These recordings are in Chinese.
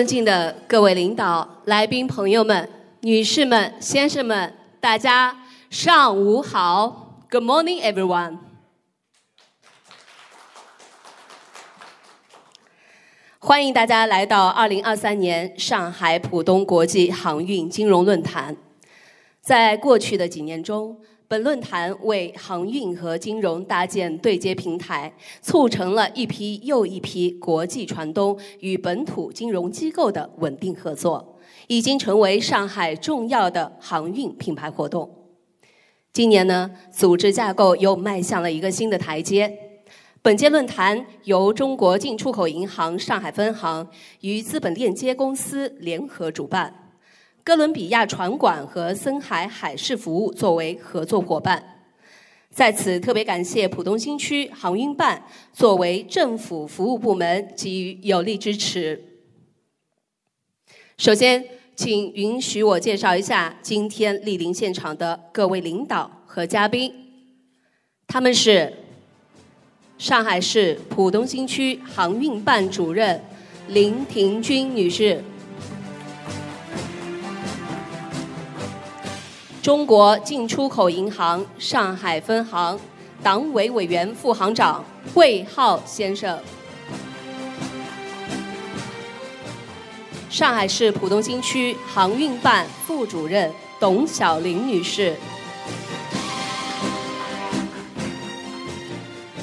尊敬的各位领导、来宾朋友们、女士们、先生们，大家上午好，Good morning, everyone。欢迎大家来到二零二三年上海浦东国际航运金融论坛。在过去的几年中，本论坛为航运和金融搭建对接平台，促成了一批又一批国际船东与本土金融机构的稳定合作，已经成为上海重要的航运品牌活动。今年呢，组织架构又迈向了一个新的台阶。本届论坛由中国进出口银行上海分行与资本链接公司联合主办。哥伦比亚船管和森海海事服务作为合作伙伴，在此特别感谢浦东新区航运办作为政府服务部门给予有力支持。首先，请允许我介绍一下今天莅临现场的各位领导和嘉宾，他们是上海市浦东新区航运办主任林婷君女士。中国进出口银行上海分行党委委员、副行长魏浩先生，上海市浦东新区航运办副主任董晓玲女士，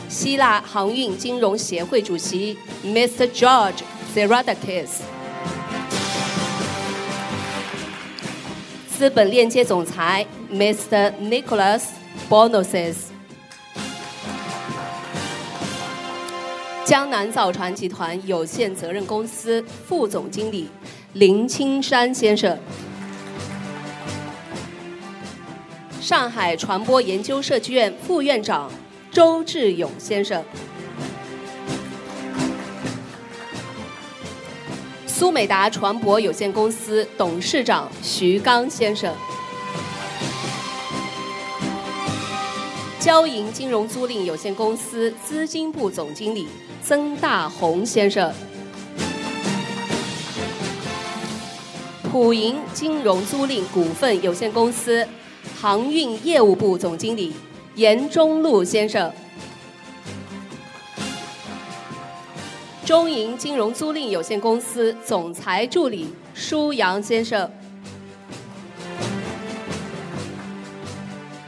希腊航运金融协会主席 Mr. George Zeradakis。资本链接总裁 Mr. Nicholas Bonosis，江南造船集团有限责任公司副总经理林青山先生，上海传播研究设计院副院长周志勇先生。苏美达船舶有限公司董事长徐刚先生，交银金融租赁有限公司资金部总经理曾大红先生，普银金融租赁股份有限公司航运业务部总经理严中禄先生。中银金融租赁有限公司总裁助理舒阳先生，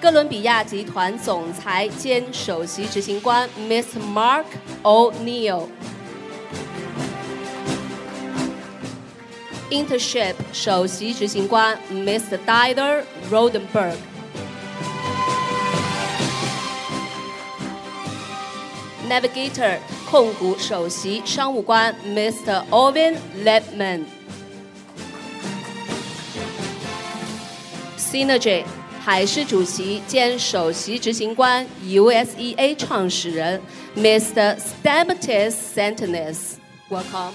哥伦比亚集团总裁兼首席执行官 Mr. Mark O'Neill，Intership 首席执行官 Mr. Dider Rodenberg，Navigator。控股首席商务官 Mr. Owen Lepman，Synergy 海事主席兼首席执行官 USEA 创始人 Mr. Stamatis Santinis，Welcome。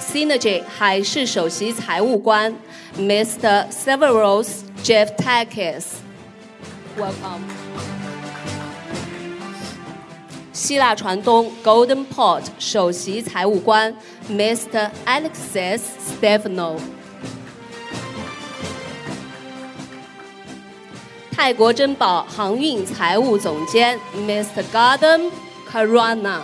Synergy 海事首席财务官 Mr. Severos Jeff Takis，welcome。希腊船东 Golden Port 首席财务官 Mr. Alexis Stefano，泰国珍宝航运财务总监 Mr. Garden Karana，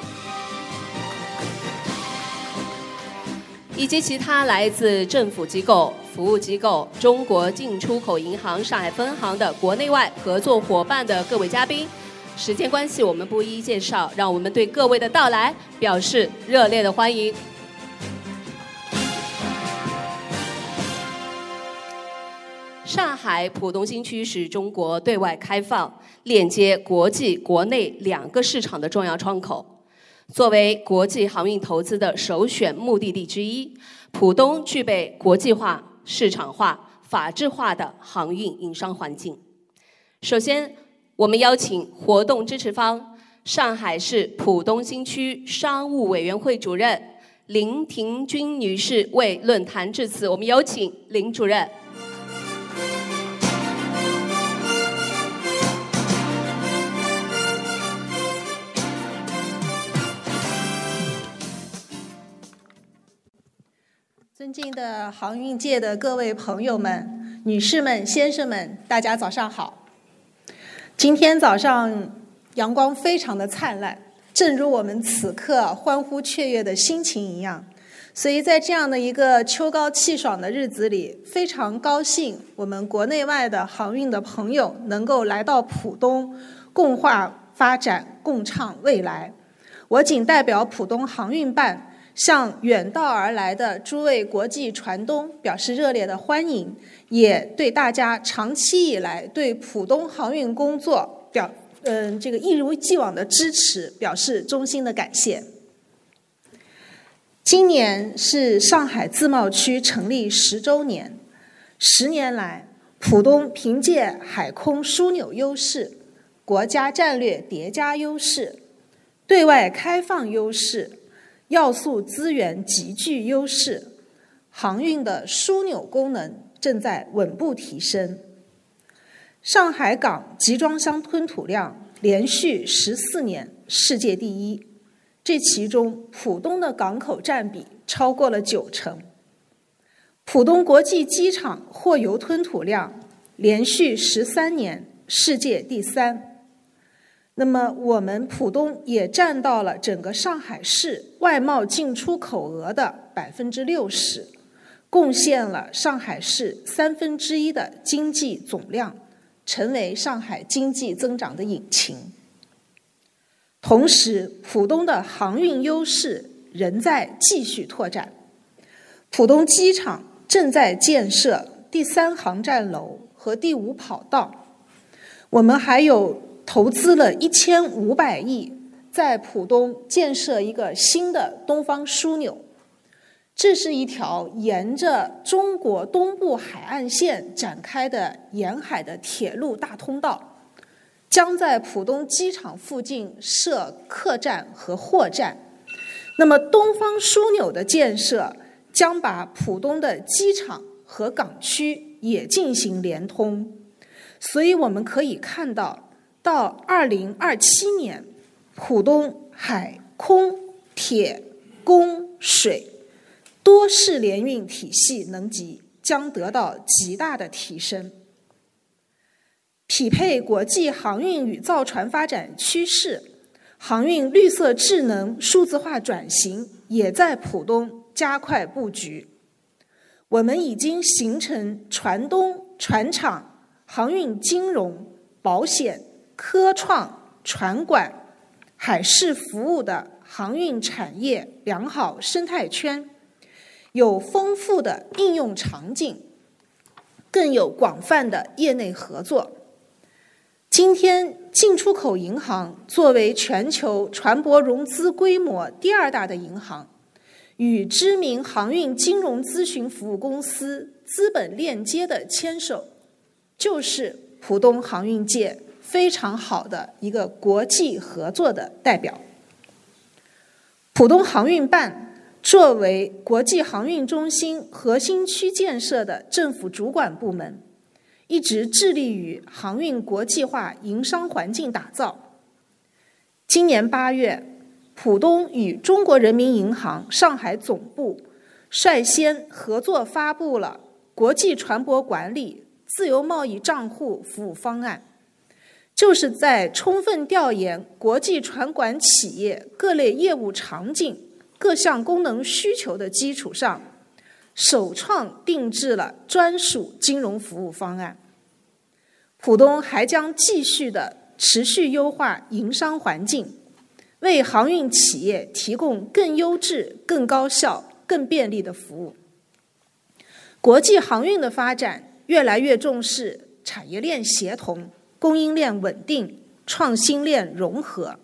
以及其他来自政府机构、服务机构、中国进出口银行上海分行的国内外合作伙伴的各位嘉宾。时间关系，我们不一一介绍，让我们对各位的到来表示热烈的欢迎。上海浦东新区是中国对外开放、链接国际、国内两个市场的重要窗口。作为国际航运投资的首选目的地之一，浦东具备国际化、市场化、法治化的航运营商环境。首先。我们邀请活动支持方上海市浦东新区商务委员会主任林庭君女士为论坛致辞。我们有请林主任。尊敬的航运界的各位朋友们、女士们、先生们，大家早上好。今天早上阳光非常的灿烂，正如我们此刻欢呼雀跃的心情一样。所以在这样的一个秋高气爽的日子里，非常高兴我们国内外的航运的朋友能够来到浦东，共话发展，共创未来。我谨代表浦东航运办，向远道而来的诸位国际船东表示热烈的欢迎，也对大家长期以来对浦东航运工作表嗯这个一如既往的支持表示衷心的感谢。今年是上海自贸区成立十周年。十年来，浦东凭借海空枢纽优势、国家战略叠加优势、对外开放优势、要素资源极具优势，航运的枢纽功能正在稳步提升。上海港集装箱吞吐量连续十四年世界第一。这其中，浦东的港口占比超过了九成。浦东国际机场货油吞吐量连续十三年世界第三。那么，我们浦东也占到了整个上海市外贸进出口额的百分之六十，贡献了上海市三分之一的经济总量，成为上海经济增长的引擎。同时，浦东的航运优势仍在继续拓展。浦东机场正在建设第三航站楼和第五跑道。我们还有投资了一千五百亿，在浦东建设一个新的东方枢纽。这是一条沿着中国东部海岸线展开的沿海的铁路大通道。将在浦东机场附近设客站和货站。那么，东方枢纽的建设将把浦东的机场和港区也进行连通。所以，我们可以看到，到二零二七年，浦东海空铁公水多式联运体系能级将得到极大的提升。匹配国际航运与造船发展趋势，航运绿色智能数字化转型也在浦东加快布局。我们已经形成船东、船厂、航运金融、保险、科创、船管、海事服务的航运产业良好生态圈，有丰富的应用场景，更有广泛的业内合作。今天，进出口银行作为全球船舶融资规模第二大的银行，与知名航运金融咨询服务公司资本链接的牵手，就是浦东航运界非常好的一个国际合作的代表。浦东航运办作为国际航运中心核心区建设的政府主管部门。一直致力于航运国际化营商环境打造。今年八月，浦东与中国人民银行上海总部率先合作发布了国际船舶管理自由贸易账户服务方案，就是在充分调研国际船管企业各类业务场景、各项功能需求的基础上，首创定制了专属金融服务方案。浦东还将继续的持续优化营商环境，为航运企业提供更优质、更高效、更便利的服务。国际航运的发展越来越重视产业链协同、供应链稳定、创新链融合。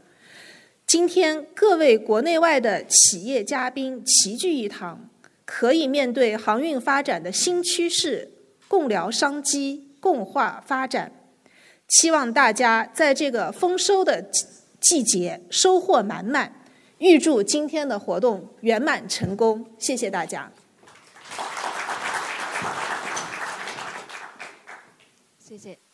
今天，各位国内外的企业嘉宾齐聚一堂，可以面对航运发展的新趋势，共聊商机。共话发展，期望大家在这个丰收的季节收获满满。预祝今天的活动圆满成功，谢谢大家。谢谢。